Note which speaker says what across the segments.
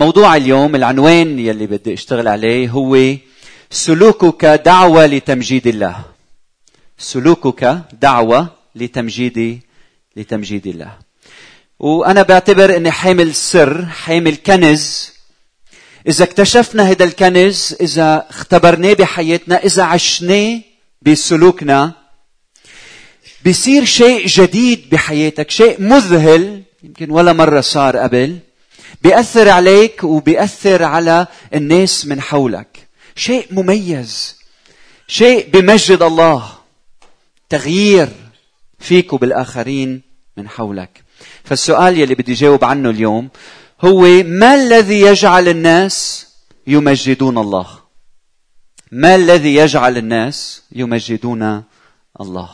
Speaker 1: موضوع اليوم العنوان يلي بدي أشتغل عليه هو سلوكك دعوة لتمجيد الله. سلوكك دعوة لتمجيد لتمجيد الله. وأنا بعتبر أني حامل سر حامل كنز. إذا اكتشفنا هذا الكنز إذا اختبرناه بحياتنا إذا عشناه بسلوكنا بيصير شيء جديد بحياتك شيء مذهل. يمكن ولا مرة صار قبل. بيأثر عليك وبيأثر على الناس من حولك. شيء مميز. شيء بمجد الله. تغيير فيك وبالآخرين من حولك. فالسؤال يلي بدي جاوب عنه اليوم هو ما الذي يجعل الناس يمجدون الله؟ ما الذي يجعل الناس يمجدون الله؟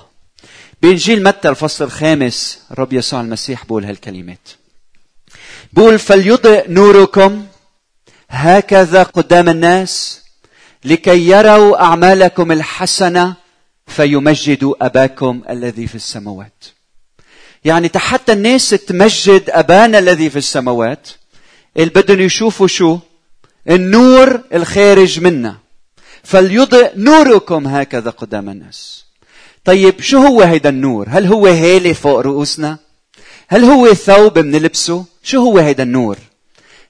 Speaker 1: بإنجيل متى الفصل الخامس الرب يسوع المسيح بقول هالكلمات. بقول فليضئ نوركم هكذا قدام الناس لكي يروا أعمالكم الحسنة فيمجدوا أباكم الذي في السماوات. يعني حتى الناس تمجد أبانا الذي في السماوات. اللي بدهم يشوفوا شو؟ النور الخارج منا. فليضئ نوركم هكذا قدام الناس. طيب شو هو هيدا النور؟ هل هو هالة فوق رؤوسنا؟ هل هو ثوب بنلبسه شو هو هيدا النور؟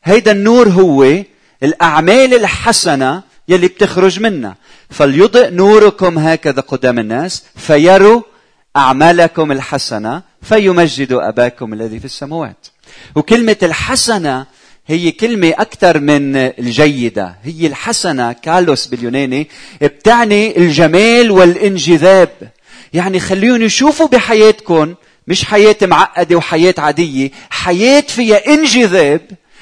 Speaker 1: هيدا النور هو الأعمال الحسنة يلي بتخرج منا. فليضئ نوركم هكذا قدام الناس فيروا أعمالكم الحسنة فيمجدوا أباكم الذي في السماوات. وكلمة الحسنة هي كلمة أكثر من الجيدة. هي الحسنة كالوس باليوناني بتعني الجمال والانجذاب. يعني خليهم يشوفوا بحياتكم مش حياة معقدة وحياة عادية حياة فيها انجذاب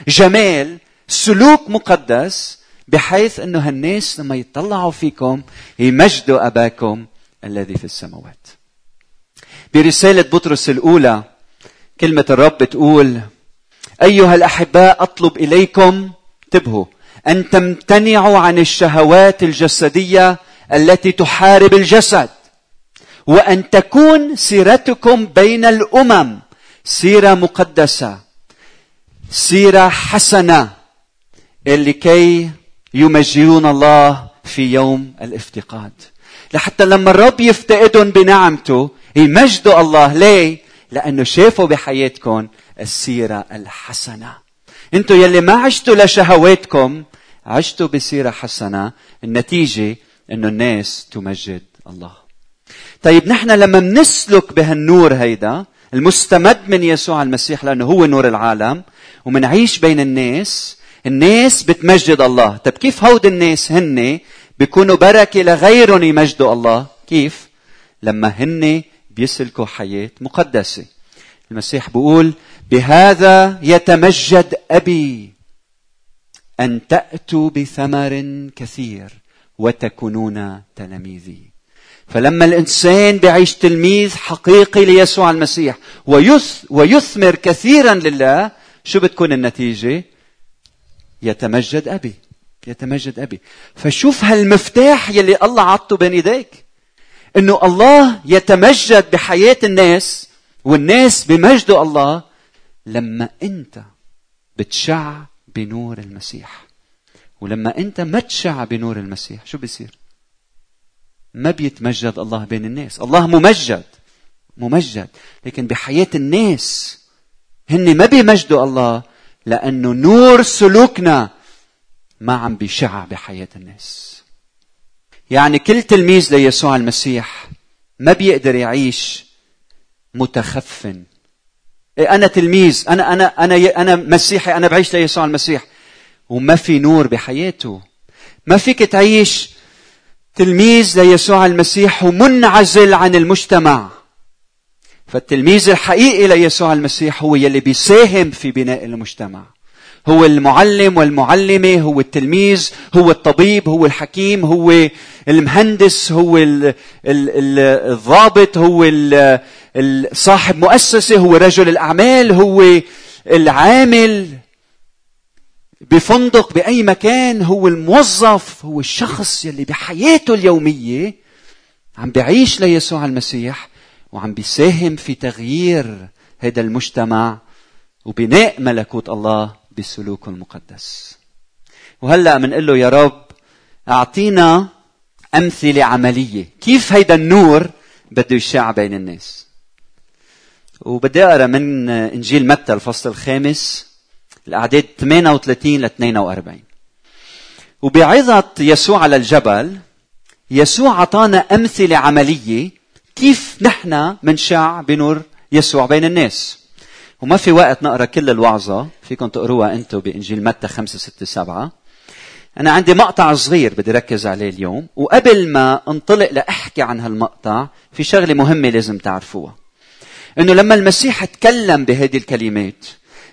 Speaker 1: جمال سلوك مقدس بحيث إنه هالناس لما يطلعوا فيكم يمجدوا أباكم الذي في السماوات. برسالة بطرس الأولى كلمة الرب تقول أيها الأحباء أطلب إليكم انتبهوا أن تمتنعوا عن الشهوات الجسدية التي تحارب الجسد وأن تكون سيرتكم بين الأمم. سيرة مقدسة. سيرة حسنة. لكي يمجدون الله في يوم الافتقاد. لحتى لما الرب يفتقدهم بنعمته يمجدوا الله ليه؟ لأنه شافوا بحياتكم السيرة الحسنة. أنتوا يلي ما عشتوا لشهواتكم عشتوا بسيرة حسنة. النتيجة إنه الناس تمجد الله. طيب نحن لما منسلك بهالنور هيدا المستمد من يسوع المسيح لأنه هو نور العالم ومنعيش بين الناس الناس بتمجد الله. طيب كيف هود الناس هن بيكونوا بركة لغيرهم يمجدوا الله؟ كيف؟ لما هن بيسلكوا حياة مقدسة. المسيح بيقول بهذا يتمجد أبي أن تأتوا بثمر كثير وتكونون تلاميذي. فلما الإنسان بيعيش تلميذ حقيقي ليسوع المسيح ويث ويثمر كثيرا لله شو بتكون النتيجة؟ يتمجد أبي يتمجد أبي فشوف هالمفتاح يلي الله عطه بين إيديك إنه الله يتمجد بحياة الناس والناس بمجدوا الله لما أنت بتشع بنور المسيح ولما أنت ما تشع بنور المسيح شو بيصير؟ ما بيتمجد الله بين الناس. الله ممجد ممجد. لكن بحياة الناس هن ما بيمجدوا الله لأنه نور سلوكنا ما عم بيشع بحياة الناس. يعني كل تلميذ ليسوع المسيح ما بيقدر يعيش متخفن. إيه أنا تلميذ أنا أنا أنا أنا مسيحي أنا بعيش ليسوع المسيح. وما في نور بحياته. ما فيك تعيش تلميذ ليسوع المسيح ومنعزل عن المجتمع. فالتلميذ الحقيقي ليسوع المسيح هو يلي بيساهم في بناء المجتمع. هو المعلم والمعلمة هو التلميذ هو الطبيب هو الحكيم هو المهندس هو الضابط هو صاحب مؤسسة هو رجل الأعمال هو العامل. بفندق بأي مكان هو الموظف هو الشخص يلي بحياته اليومية عم بيعيش ليسوع المسيح وعم بيساهم في تغيير هذا المجتمع وبناء ملكوت الله بسلوكه المقدس. وهلأ بنقول له يا رب أعطينا أمثلة عملية. كيف هيدا النور بده يشع بين الناس؟ وبدي أقرأ من إنجيل متى الفصل الخامس. الأعداد 38 ل 42 وبعظة يسوع على الجبل يسوع أعطانا أمثلة عملية كيف نحن منشع بنور يسوع بين الناس. وما في وقت نقرأ كل الوعظة فيكم تقروها أنتم بإنجيل متى 5 6 7 أنا عندي مقطع صغير بدي ركز عليه اليوم وقبل ما انطلق لأحكي عن هالمقطع في شغلة مهمة لازم تعرفوها. إنه لما المسيح تكلم بهذه الكلمات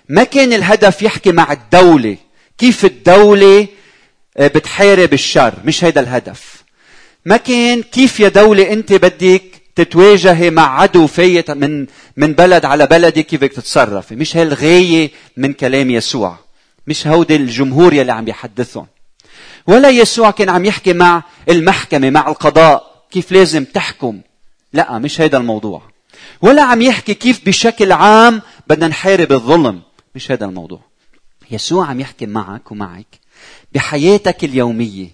Speaker 1: ما كان الهدف يحكي مع الدولة؟ كيف الدولة آه، بتحارب الشر؟ مش هيدا الهدف. ما كان كيف يا دولة أنت بدك تتواجهي مع عدو فايت من من بلد على بلدك كيف بدك تتصرفي؟ مش هي الغاية من كلام يسوع. مش هودي الجمهور يلي عم يحدثهم. ولا يسوع كان عم يحكي مع المحكمة مع القضاء. كيف لازم تحكم؟ لا مش هيدا الموضوع. ولا عم يحكي كيف بشكل عام بدنا نحارب الظلم. مش هذا الموضوع. يسوع عم يحكي معك ومعك بحياتك اليومية.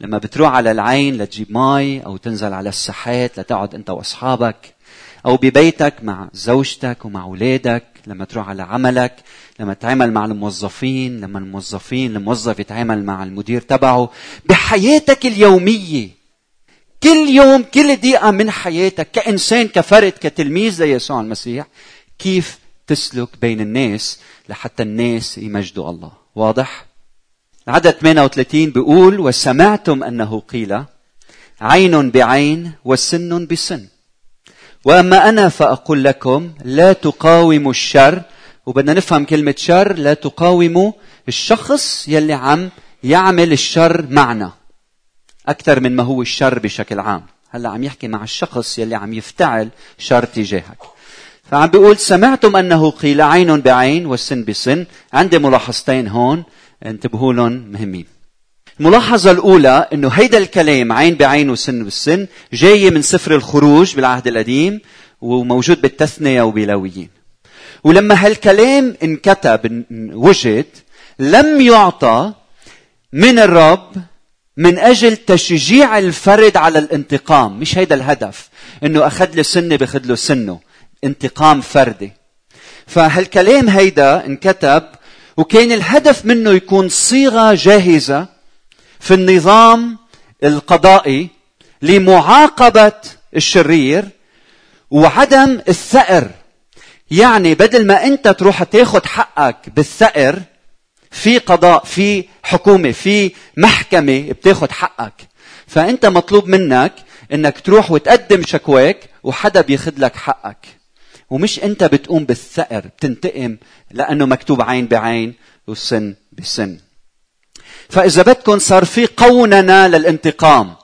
Speaker 1: لما بتروح على العين لتجيب مي أو تنزل على الساحات لتقعد أنت وأصحابك أو ببيتك مع زوجتك ومع أولادك لما تروح على عملك لما تتعامل مع الموظفين لما الموظفين الموظف يتعامل مع المدير تبعه بحياتك اليومية. كل يوم كل دقيقة من حياتك كإنسان كفرد كتلميذ ليسوع المسيح كيف تسلك بين الناس لحتى الناس يمجدوا الله. واضح؟ عدد 38 بيقول وسمعتم أنه قيل عين بعين وسن بسن. وأما أنا فأقول لكم لا تقاوموا الشر. وبدنا نفهم كلمة شر لا تقاوموا الشخص يلي عم يعمل الشر معنا. أكثر من ما هو الشر بشكل عام. هلا عم يحكي مع الشخص يلي عم يفتعل شر تجاهك. فعم بيقول سمعتم أنه قيل عين بعين والسن بسن. عندي ملاحظتين هون. انتبهوا لهم مهمين. الملاحظة الأولى أنه هيدا الكلام عين بعين وسن بالسن جاي من سفر الخروج بالعهد القديم وموجود بالتثنية وبلاويين ولما هالكلام انكتب وجد لم يعطى من الرب من أجل تشجيع الفرد على الانتقام. مش هيدا الهدف. إنه أخذ له سنة بأخذ له سنه. انتقام فردي. فهالكلام هيدا انكتب وكان الهدف منه يكون صيغة جاهزة في النظام القضائي لمعاقبة الشرير وعدم الثأر. يعني بدل ما انت تروح تاخذ حقك بالثأر في قضاء في حكومة في محكمة بتاخذ حقك. فانت مطلوب منك انك تروح وتقدم شكواك وحدا بياخذ لك حقك. ومش انت بتقوم بالثأر بتنتقم لأنه مكتوب عين بعين وسن بسن فإذا بدكم صار في قوننه للانتقام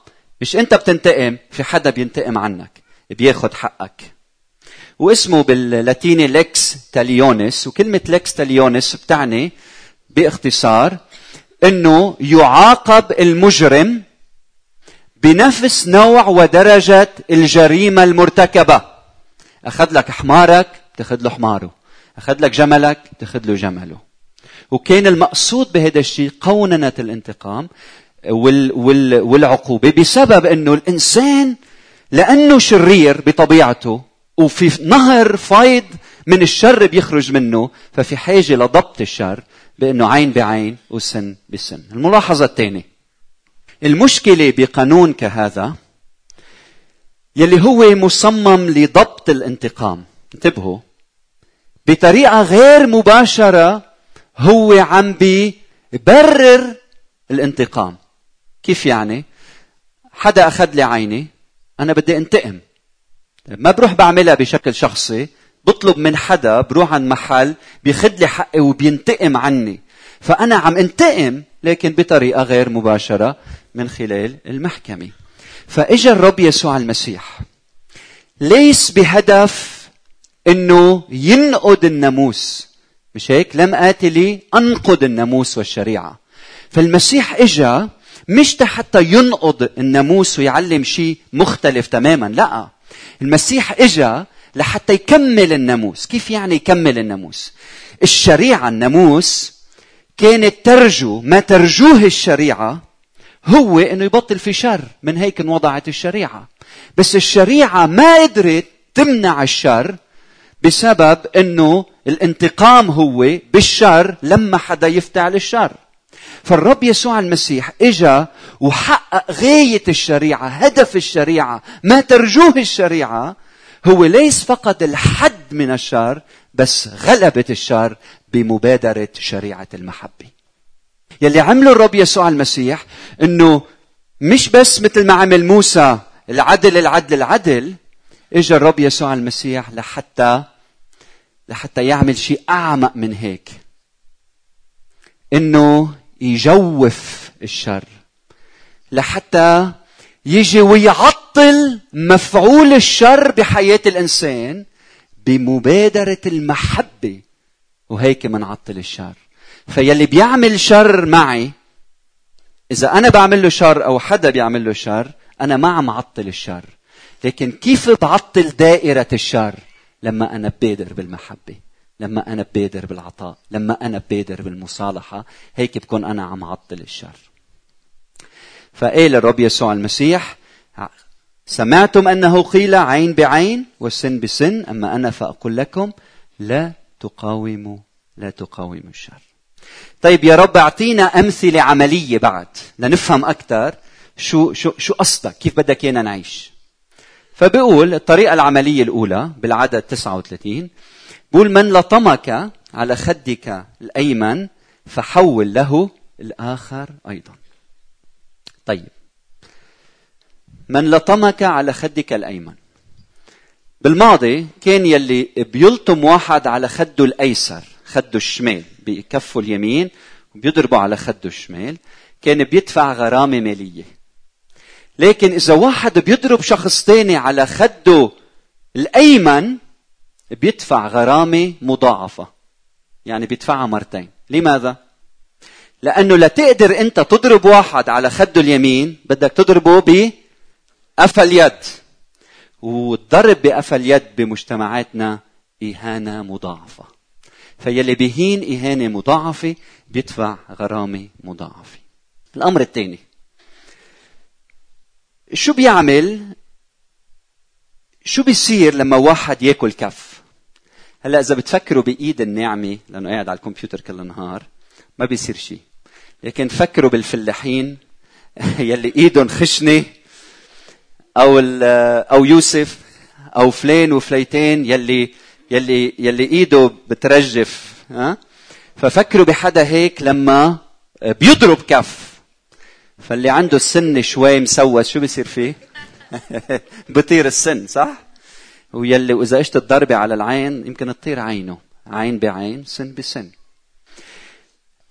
Speaker 1: مش انت بتنتقم في حدا بينتقم عنك بياخذ حقك. واسمه باللاتيني لكس تاليونس وكلمة لكس تاليونس بتعني باختصار إنه يعاقب المجرم بنفس نوع ودرجة الجريمة المرتكبة. أخذ لك حمارك تأخذ له حماره. أخذ لك جملك تأخذ له جمله. وكان المقصود بهذا الشيء قوننة الانتقام وال وال والعقوبة بسبب أنه الإنسان لأنه شرير بطبيعته وفي نهر فايض من الشر بيخرج منه ففي حاجة لضبط الشر بأنه عين بعين وسن بسن. الملاحظة الثانية. المشكلة بقانون كهذا يلي هو مصمم لضبط الانتقام. انتبهوا. بطريقة غير مباشرة هو عم بيبرر الانتقام. كيف يعني؟ حدا أخذ لي عيني أنا بدي انتقم. ما بروح بعملها بشكل شخصي بطلب من حدا بروح عند محل بياخذ لي حقي وبينتقم عني. فأنا عم انتقم لكن بطريقة غير مباشرة من خلال المحكمة. فإجا الرب يسوع المسيح. ليس بهدف إنه ينقض الناموس. مش هيك؟ لم آتي لي أنقض الناموس والشريعة. فالمسيح إجا مش حتى ينقض الناموس ويعلم شيء مختلف تماما لا. المسيح إجا لحتى يكمل الناموس. كيف يعني يكمل الناموس؟ الشريعة الناموس كانت ترجو ما ترجوه الشريعة هو إنه يبطل في شر من هيك انوضعت الشريعة. بس الشريعة ما قدرت تمنع الشر بسبب إنه الانتقام هو بالشر لما حدا يفتعل الشر فالرب يسوع المسيح إجا وحقق غاية الشريعة هدف الشريعة ما ترجوه الشريعة. هو ليس فقط الحد من الشر بس غلبة الشر بمبادرة شريعة المحبة. يلي عمله الرب يسوع المسيح إنه مش بس مثل ما عمل موسى العدل العدل العدل اجى الرب يسوع المسيح لحتى لحتى يعمل شيء أعمق من هيك. إنه يجوف الشر. لحتى يجي ويعطل مفعول الشر بحياة الإنسان بمبادرة المحبة. وهيك منعطل الشر. فيلي بيعمل شر معي. إذا أنا بعمل له شر أو حدا بيعمل له شر أنا ما عم عطل الشر. لكن كيف بعطل دائرة الشر؟ لما أنا بادر بالمحبة لما أنا بادر بالعطاء لما أنا بادر بالمصالحة هيك بكون أنا عم عطل الشر. فقال الرب يسوع المسيح؟ سمعتم أنه قيل عين بعين وسن بسن أما أنا فأقول لكم لا تقاوموا لا تقاوموا الشر. طيب يا رب اعطينا أمثلة عملية بعد لنفهم أكثر شو شو شو قصدك كيف بدك إيانا نعيش؟ فبيقول الطريقة العملية الأولى بالعدد 39 بقول من لطمك على خدك الأيمن فحول له الآخر أيضا. طيب. من لطمك على خدك الأيمن. بالماضي كان يلي بيلطم واحد على خده الأيسر. خده الشمال بكفه اليمين وبيضربه على خده الشمال. كان بيدفع غرامة مالية. لكن إذا واحد بيضرب شخص تاني على خده الأيمن بيدفع غرامة مضاعفة. يعني بيدفعها مرتين. لماذا؟ لأنه لتقدر أنت تضرب واحد على خده اليمين بدك تضربه بقفا اليد والضرب بقفا اليد بمجتمعاتنا إهانة مضاعفة. فيلي بهين إهانة مضاعفة بيدفع غرامة مضاعفة. الأمر الثاني شو بيعمل؟ شو بيصير لما واحد ياكل كف؟ هلا إذا بتفكروا بإيد الناعمة لأنه قاعد على الكمبيوتر كل النهار ما بيصير شيء لكن فكروا بالفلاحين يلي إيدهم خشنة أو أو يوسف أو فلان وفليتين يلي يلي يلي إيده بترجف ها؟ ففكروا بحدا هيك لما بيضرب كف. فاللي عنده السن شوي مسوس شو بيصير فيه؟ بطير السن صح؟ ويلي واذا اجت الضربة على العين يمكن تطير عينه. عين بعين سن بسن.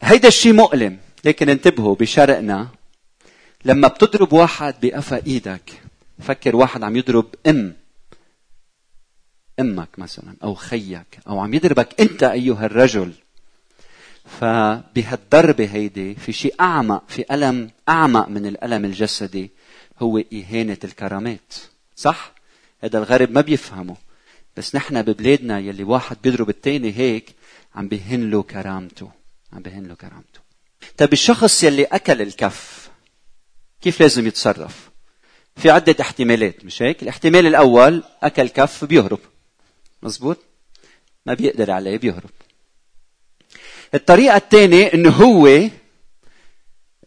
Speaker 1: هيدا الشيء مؤلم. لكن انتبهوا بشرقنا. لما بتضرب واحد بقفا إيدك فكر واحد عم يضرب أم. أمك مثلا أو خيك أو عم يضربك أنت أيها الرجل. فبهالضربة هيدي في شيء أعمق في ألم أعمق من الألم الجسدي هو إهانة الكرامات. صح؟ هذا الغرب ما بيفهمه. بس نحن ببلادنا يلي واحد بيضرب التاني هيك عم بهن له كرامته عم بهن له كرامته. طيب الشخص يلي أكل الكف كيف لازم يتصرف؟ في عدة احتمالات مش هيك؟ الاحتمال الأول أكل كف بيهرب. مزبوط ما بيقدر عليه بيهرب. الطريقة الثانية انه هو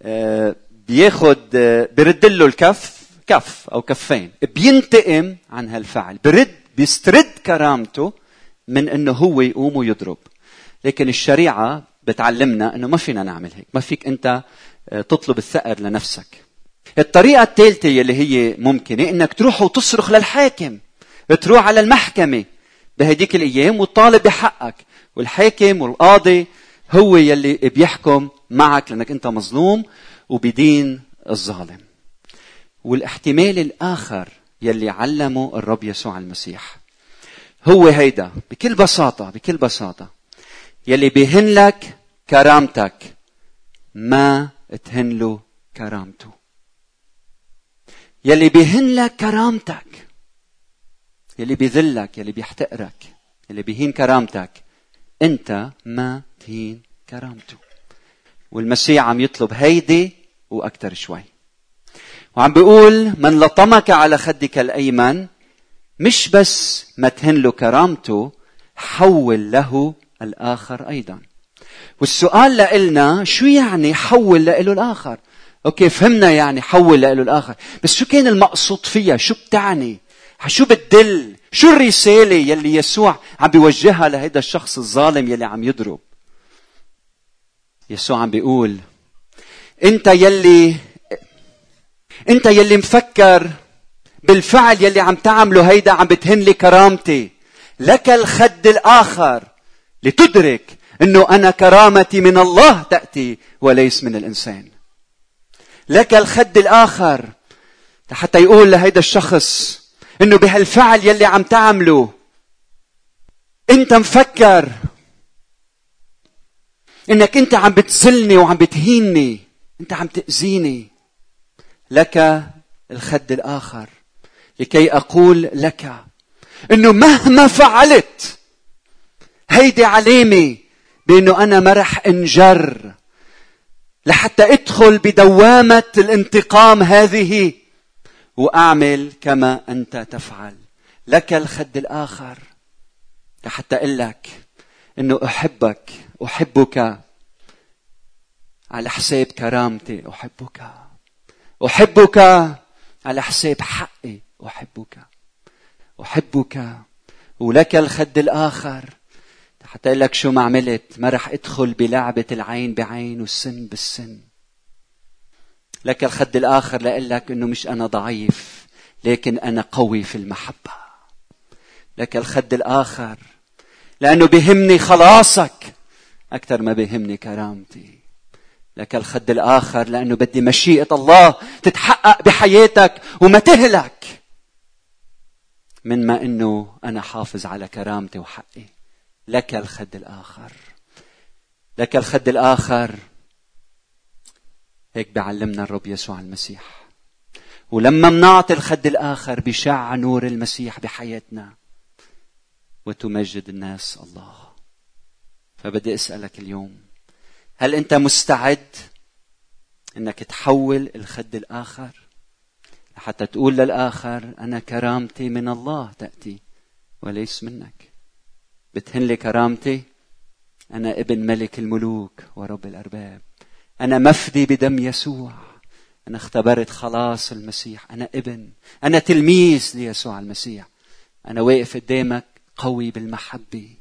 Speaker 1: آه، بياخد آه، برد له الكف كف أو كفين. بينتقم عن هالفعل. برد بيسترد كرامته من إنه هو يقوم ويضرب. لكن الشريعة بتعلمنا إنه ما فينا نعمل هيك. ما فيك أنت آه، تطلب الثأر لنفسك. الطريقة الثالثة اللي هي ممكنة إنك تروح وتصرخ للحاكم. تروح على المحكمة. بهديك الأيام وتطالب بحقك. والحاكم والقاضي هو يلي بيحكم معك لأنك أنت مظلوم وبدين الظالم. والاحتمال الآخر يلي علمه الرب يسوع المسيح. هو هيدا بكل بساطة بكل بساطة يلي بيهن لك كرامتك. ما تهن له كرامته. يلي بيهن لك كرامتك. يلي بيذلك يلي بيحتقرك يلي بيهين كرامتك. انت ما تهين كرامته. والمسيح عم يطلب هيدي وأكثر شوي. وعم بيقول من لطمك على خدك الأيمن مش بس ما تهن له كرامته حول له الآخر أيضا. والسؤال لإلنا شو يعني حول له الآخر؟ أوكي فهمنا يعني حول له الآخر بس شو كان المقصود فيها؟ شو بتعني؟ شو بتدل شو الرسالة يلي يسوع عم بيوجهها لهيدا الشخص الظالم يلي عم يضرب؟ يسوع عم بيقول أنت يلي أنت يلي مفكر بالفعل يلي عم تعمله هيدا عم بتهن لي كرامتي. لك الخد الآخر لتدرك إنه أنا كرامتي من الله تأتي وليس من الإنسان. لك الخد الآخر حتى يقول لهيدا الشخص إنه بهالفعل يلي عم تعمله أنت مفكر إنك أنت عم بتزلني وعم بتهيني أنت عم تأذيني. لك الخد الآخر. لكي أقول لك إنه مهما فعلت هيدي علامه بأنه أنا ما رح انجر. لحتى أدخل بدوامة الانتقام هذه وأعمل كما أنت تفعل. لك الخد الآخر. لحتى أقول لك إنه أحبك أحبك. على حساب كرامتي أحبك. أحبك على حساب حقي أحبك. أحبك ولك الخد الآخر. حتى أقول لك شو ما عملت؟ ما رح أدخل بلعبة العين بعين والسن بالسن. لك الخد الآخر لاقول لك إنه مش أنا ضعيف لكن أنا قوي في المحبة. لك الخد الآخر لأنه بهمني خلاصك. أكثر ما بهمني كرامتي. لك الخد الآخر لأنه بدي مشيئة الله تتحقق بحياتك وما تهلك. من ما إنه أنا حافظ على كرامتي وحقي. لك الخد الآخر. لك الخد الآخر هيك بيعلمنا الرب يسوع المسيح. ولما منعطي الخد الآخر بشع نور المسيح بحياتنا وتمجد الناس الله. فبدي أسألك اليوم هل أنت مستعد إنك تحول الخد الآخر؟ حتى تقول للآخر أنا كرامتي من الله تأتي وليس منك. بتهن لي كرامتي؟ أنا ابن ملك الملوك ورب الأرباب. أنا مفدي بدم يسوع. أنا اختبرت خلاص المسيح. أنا ابن. أنا تلميذ ليسوع المسيح. أنا واقف قدامك قوي بالمحبة.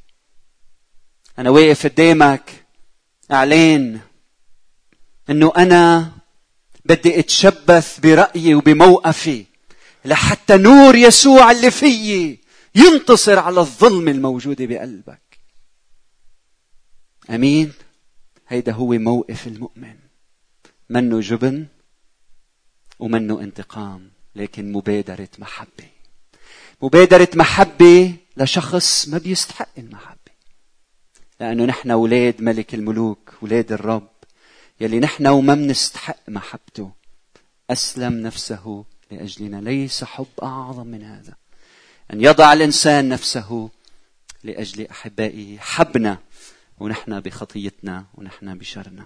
Speaker 1: أنا واقف قدامك إعلان إنه أنا بدي أتشبث برأيي وبموقفي لحتى نور يسوع اللي فيي ينتصر على الظلم الموجود بقلبك. آمين. هيدا هو موقف المؤمن. منه جبن ومنه انتقام لكن مبادرة محبة. مبادرة محبة لشخص ما بيستحق المحبة. لأنه نحن أولاد ملك الملوك أولاد الرب. يلي نحن وما بنستحق محبته. أسلم نفسه لأجلنا. ليس حب أعظم من هذا. أن يضع الإنسان نفسه لأجل أحبائه. حبنا ونحن بخطيتنا ونحن بشرنا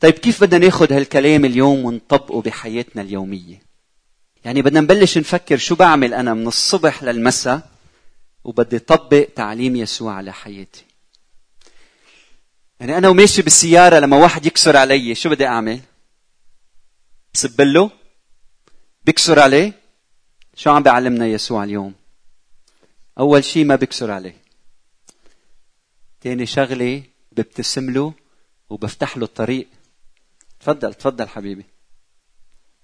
Speaker 1: طيب كيف بدنا ناخذ هالكلام اليوم ونطبقه بحياتنا اليومية يعني بدنا نبلش نفكر شو بعمل أنا من الصبح للمساء وبدي طبق تعليم يسوع على حياتي يعني أنا وماشي بالسيارة لما واحد يكسر علي شو بدي أعمل؟ بسبله؟ بكسر عليه؟ شو عم بيعلمنا يسوع اليوم أول شيء ما بكسر عليه تاني شغلة ببتسم له وبفتح له الطريق. تفضل تفضل حبيبي.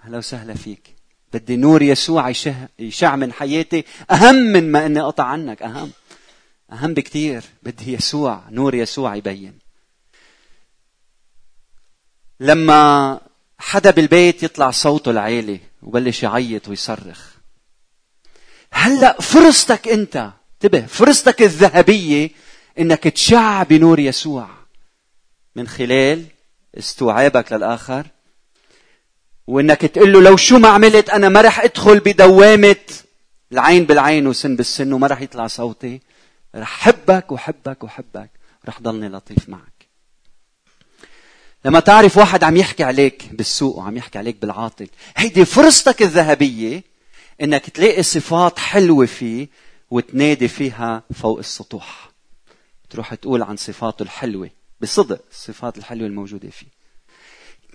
Speaker 1: أهلا وسهلا فيك. بدي نور يسوع يشع, من حياتي. أهم من ما إني أقطع عنك أهم. أهم بكتير. بدي يسوع نور يسوع يبين. لما حدا بالبيت يطلع صوته العالي وبلش يعيط ويصرخ. هلأ فرصتك أنت انتبه فرصتك الذهبية إنك تشع بنور يسوع. من خلال استوعابك للآخر. وإنك تقول له لو شو ما عملت أنا ما رح أدخل بدوامة العين بالعين وسن بالسن وما رح يطلع صوتي. رح حبك وحبك وحبك. رح ضلني لطيف معك. لما تعرف واحد عم يحكي عليك بالسوق وعم يحكي عليك بالعاطل هيدي فرصتك الذهبية إنك تلاقي صفات حلوة فيه وتنادي فيها فوق السطوح. تروح تقول عن صفاته الحلوة بصدق الصفات الحلوة الموجودة فيه.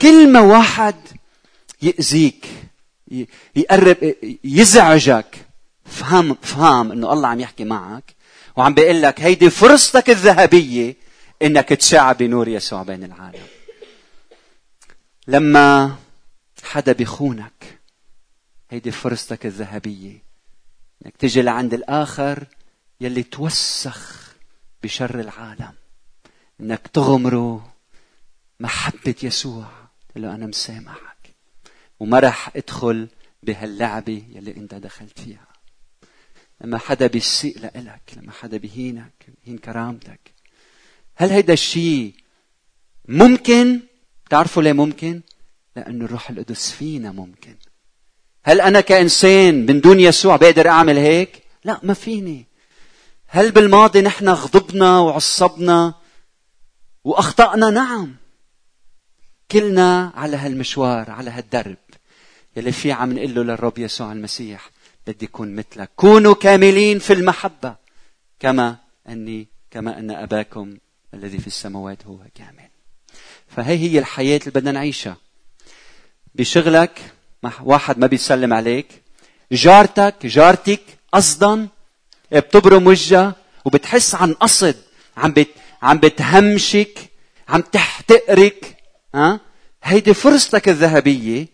Speaker 1: كل ما واحد يأذيك يقرب يزعجك. فهم فهم إنه الله عم يحكي معك وعم بيقول لك هيدي فرصتك الذهبية إنك تشع بنور يسوع بين العالم. لما حدا بيخونك هيدي فرصتك الذهبية إنك تجي لعند الآخر يلي توسخ بشر العالم. إنك تغمره محبة يسوع. له أنا مسامحك. وما رح أدخل بهاللعبة يلي أنت دخلت فيها. لما حدا بيسيء لإلك لما حدا بيهينك بيهين كرامتك. هل هيدا الشيء ممكن؟ تعرفوا ليه ممكن؟ لأن الروح القدس فينا ممكن. هل أنا كإنسان من دون يسوع بقدر أعمل هيك؟ لا ما فيني. هل بالماضي نحن غضبنا وعصبنا وأخطأنا؟ نعم. كلنا على هالمشوار على هالدرب. يلي فيه عم نقول له للرب يسوع المسيح بدي أكون مثلك. كونوا كاملين في المحبة كما أني كما أن أباكم الذي في السماوات هو كامل. فهي هي الحياة اللي بدنا نعيشها. بشغلك واحد ما بيسلم عليك. جارتك جارتك قصدا بتبرم وجهها وبتحس عن قصد عم بت عم بتهمشك عم تحتقرك ها؟ هيدي فرصتك الذهبية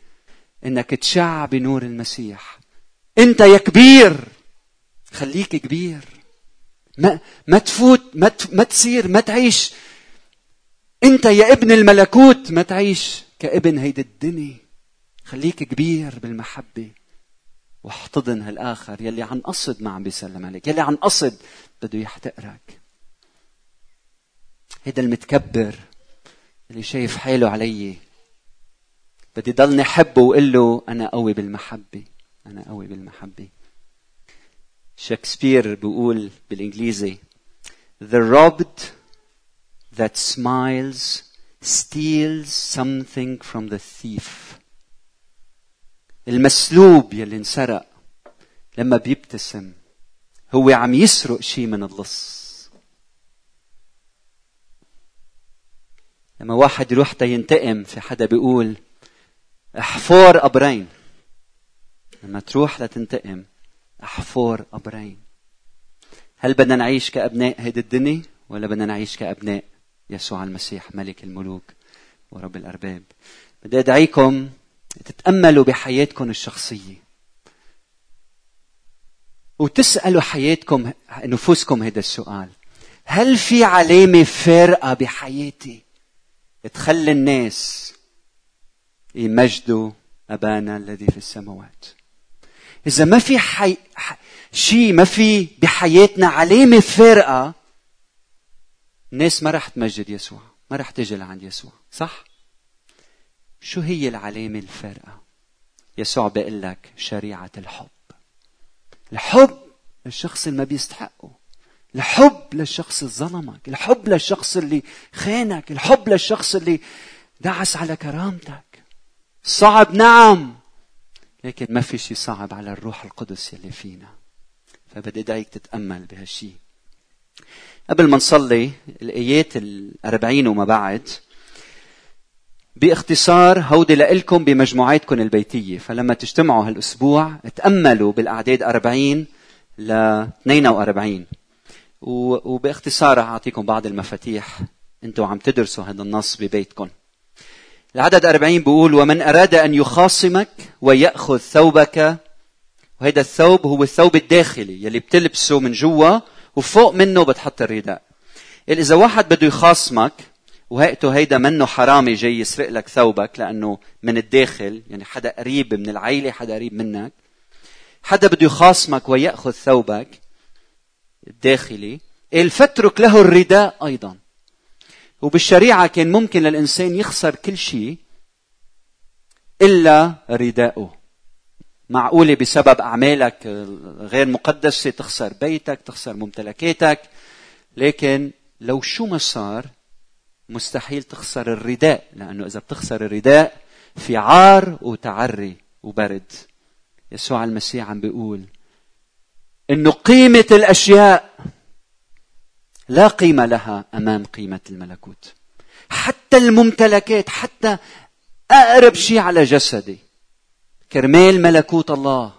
Speaker 1: إنك تشع بنور المسيح. أنت يا كبير خليك كبير. ما ما تفوت ما ما تصير ما تعيش. أنت يا ابن الملكوت ما تعيش. كابن هيدي الدنيا خليك كبير بالمحبة. واحتضن هالآخر يلي عن قصد ما عم بيسلم عليك يلي عن قصد بده يحتقرك هيدا المتكبر اللي شايف حاله علي بدي ضلني حبه وقول له أنا قوي بالمحبة أنا قوي بالمحبة. شكسبير بيقول بالإنجليزي The robbed that smiles steals something from the thief. المسلوب يلي انسرق لما بيبتسم هو عم يسرق شيء من اللص لما واحد يروح تينتقم في حدا بيقول أحفور قبرين. لما تروح لتنتقم أحفور قبرين. هل بدنا نعيش كأبناء هيدي الدنيا ولا بدنا نعيش كأبناء يسوع المسيح ملك الملوك ورب الأرباب؟ بدي أدعيكم تتأملوا بحياتكم الشخصية. وتسألوا حياتكم نفوسكم هذا السؤال. هل في علامة فارقة بحياتي تخلي الناس يمجدوا أبانا الذي في السماوات؟ إذا ما في حي... شيء ما في بحياتنا علامة فارقة الناس ما رح تمجد يسوع ما رح تجي لعند يسوع صح؟ شو هي العلامة الفارقة؟ يسوع بيقول لك شريعة الحب. الحب للشخص اللي ما بيستحقه. الحب للشخص اللي ظلمك. الحب للشخص اللي خانك. الحب للشخص اللي دعس على كرامتك. صعب نعم. لكن ما في شيء صعب على الروح القدس يلي فينا. فبدي ادعيك تتأمل بهالشيء قبل ما نصلي الآيات الأربعين وما بعد باختصار هودي لإلكم بمجموعاتكم البيتية. فلما تجتمعوا هالأسبوع تأملوا بالأعداد 40 ل 42 وباختصار أعطيكم بعض المفاتيح. أنتم عم تدرسوا هذا النص ببيتكم. العدد 40 بيقول ومن أراد أن يخاصمك ويأخذ ثوبك. وهذا الثوب هو الثوب الداخلي يلي بتلبسه من جوا وفوق منه بتحط الرداء. إذا واحد بده يخاصمك وهيئته هيدا منه حرامي جاي يسرق لك ثوبك لأنه من الداخل يعني حدا قريب من العيلة حدا قريب منك. حدا بده يخاصمك ويأخذ ثوبك الداخلي. فترك له الرداء أيضا. وبالشريعة كان ممكن للإنسان يخسر كل شيء إلا رداءه معقولة بسبب أعمالك غير مقدسة تخسر بيتك تخسر ممتلكاتك. لكن لو شو ما صار مستحيل تخسر الرداء لأنه إذا بتخسر الرداء في عار وتعري وبرد يسوع المسيح عم بيقول إنه قيمة الأشياء لا قيمة لها أمام قيمة الملكوت. حتى الممتلكات حتى أقرب شيء على جسدي كرمال ملكوت الله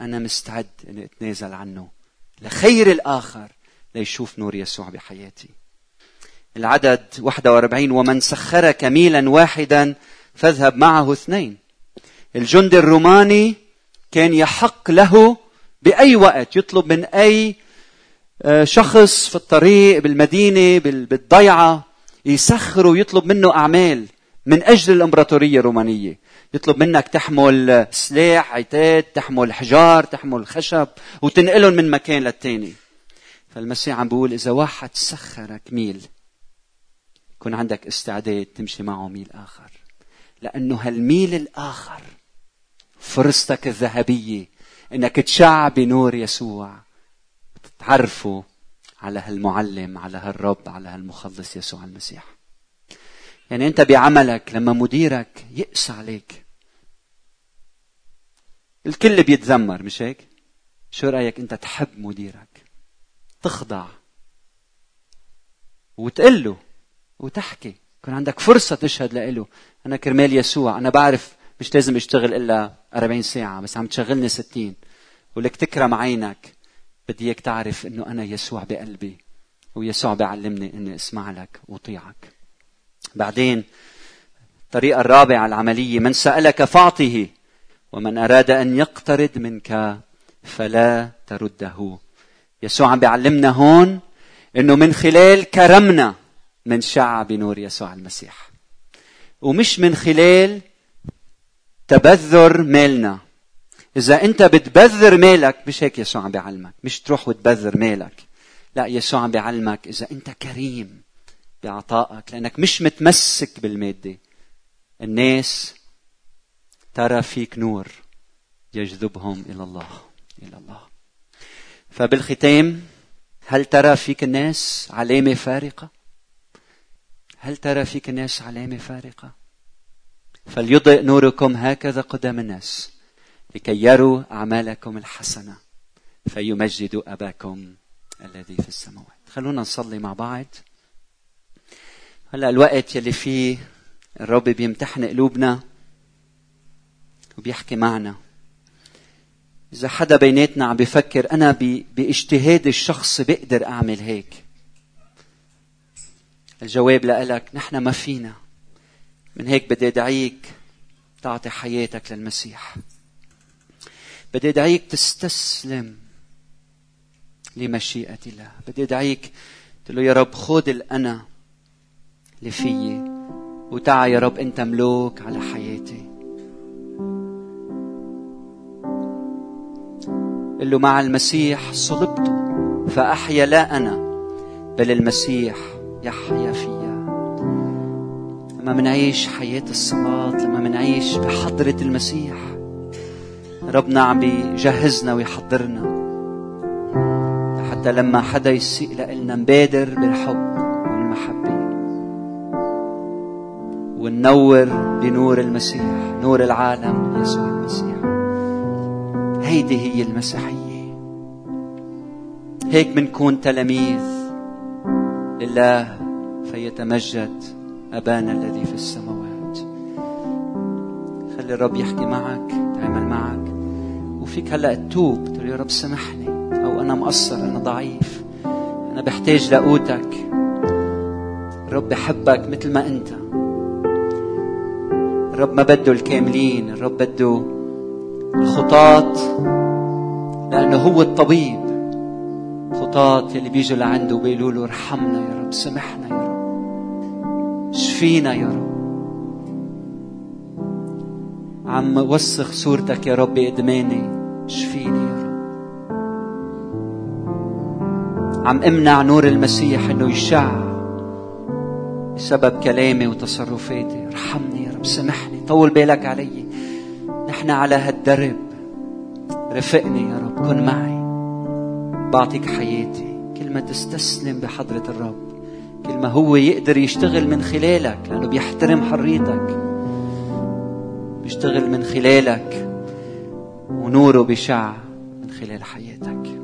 Speaker 1: أنا مستعد إني أتنازل عنه لخير الآخر ليشوف نور يسوع بحياتي. العدد 41 ومن سخرك ميلا واحدا فاذهب معه اثنين. الجندي الروماني كان يحق له بأي وقت يطلب من أي آه، شخص في الطريق بالمدينة بالضيعة يسخره ويطلب منه أعمال من أجل الإمبراطورية الرومانية يطلب منك تحمل سلاح عتاد تحمل حجار تحمل خشب وتنقلهم من مكان للتاني فالمسيح عم بيقول إذا واحد سخرك ميل يكون عندك استعداد تمشي معه ميل آخر. لأنه هالميل الآخر فرصتك الذهبية إنك تشع بنور يسوع تتعرفوا على هالمعلم على هالرب على هالمخلص يسوع المسيح. يعني أنت بعملك لما مديرك يقسى عليك. الكل بيتذمر مش هيك؟ شو رأيك أنت تحب مديرك؟ تخضع وتقول له وتحكي. يكون عندك فرصة تشهد له أنا كرمال يسوع. أنا بعرف مش لازم أشتغل إلا 40 ساعة بس عم تشغلني 60 ولك تكرم عينك. بدي إياك تعرف إنه أنا يسوع بقلبي ويسوع بيعلمني إني أسمع لك وأطيعك. بعدين الطريقة الرابعة العملية من سألك فأعطه ومن أراد أن يقترض منك فلا ترده. يسوع عم بيعلمنا هون إنه من خلال كرمنا من شع بنور يسوع المسيح. ومش من خلال تبذر مالنا. إذا أنت بتبذر مالك مش هيك يسوع عم بيعلمك. مش تروح وتبذر مالك. لا يسوع عم بيعلمك إذا أنت كريم بعطائك لأنك مش متمسك بالمادة. الناس ترى فيك نور يجذبهم إلى الله إلى الله. فبالختام هل ترى فيك الناس علامة فارقة؟ هل ترى فيك الناس علامة فارقة؟ فليضئ نوركم هكذا قدام الناس لكي يروا أعمالكم الحسنة. فيمجدوا أباكم الذي في السماوات. خلونا نصلي مع بعض. هلا الوقت يلي فيه الرب بيمتحن قلوبنا وبيحكي معنا. إذا حدا بيناتنا عم بيفكر أنا بإجتهاد الشخص بقدر أعمل هيك. الجواب لك نحن ما فينا. من هيك بدي أدعيك تعطي حياتك للمسيح. بدي أدعيك تستسلم لمشيئة الله. بدي أدعيك تقول له يا رب خذ الانا اللي فيي وتعا يا رب أنت ملوك على حياتي. قل له مع المسيح صلبت فأحيا لا أنا بل المسيح يحيا فيا. لما منعيش حياة الصلاة لما منعيش بحضرة المسيح ربنا عم بيجهزنا ويحضرنا. حتى لما حدا يسيء لنا نبادر بالحب والمحبة. وننور بنور المسيح نور العالم يسوع المسيح. هيدي هي المسيحية. هيك منكون تلاميذ. لله فيتمجد أبانا الذي في السماوات. خلي الرب يحكي معك يتعامل معك. وفيك هلأ تتوب تقول يا رب سامحني أو أنا مقصر أنا ضعيف أنا بحتاج لقوتك الرب بحبك مثل ما أنت. الرب ما بده الكاملين الرب بده الخطاط لأنه هو الطبيب. خطاط اللي بيجوا لعنده وبيقولوا له ارحمنا يا رب سامحنا يا رب شفينا يا رب. عم وسخ صورتك يا رب بإدماني شفيني يا رب. عم امنع نور المسيح إنه يشع بسبب كلامي وتصرفاتي. ارحمني يا رب سامحني طول بالك علي. نحن على هالدرب. رفقني يا رب كن معي. بعطيك حياتي. كل ما تستسلم بحضرة الرب. كل ما هو يقدر يشتغل من خلالك لأنه بيحترم حريتك. بيشتغل من خلالك ونوره بشع من خلال حياتك.